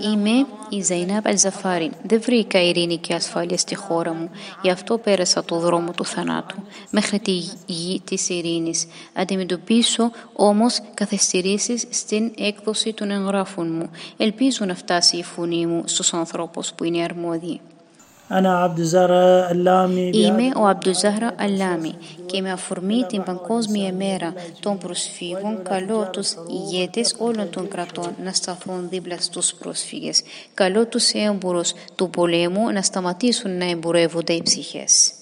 Είμαι η Ζέιναμπ Αλζαφάρη. Δεν βρήκα ειρήνη και ασφάλεια στη χώρα μου. Γι' αυτό πέρασα το δρόμο του θανάτου. Μέχρι τη γη της ειρήνης. Αντιμετωπίσω όμως καθυστερήσεις στην έκδοση των εγγράφων μου. Ελπίζω να φτάσει η φωνή μου στους ανθρώπους που είναι αρμόδιοι. Είμαι ο Αμπτουζάρα Αλάμι και με αφορμή την Παγκόσμια Μέρα των Προσφύγων καλώ τους ηγέτες όλων των κρατών να σταθούν δίπλα στους πρόσφυγες. Καλώ τους έμπορους του πολέμου να σταματήσουν να εμπορεύονται οι ψυχές.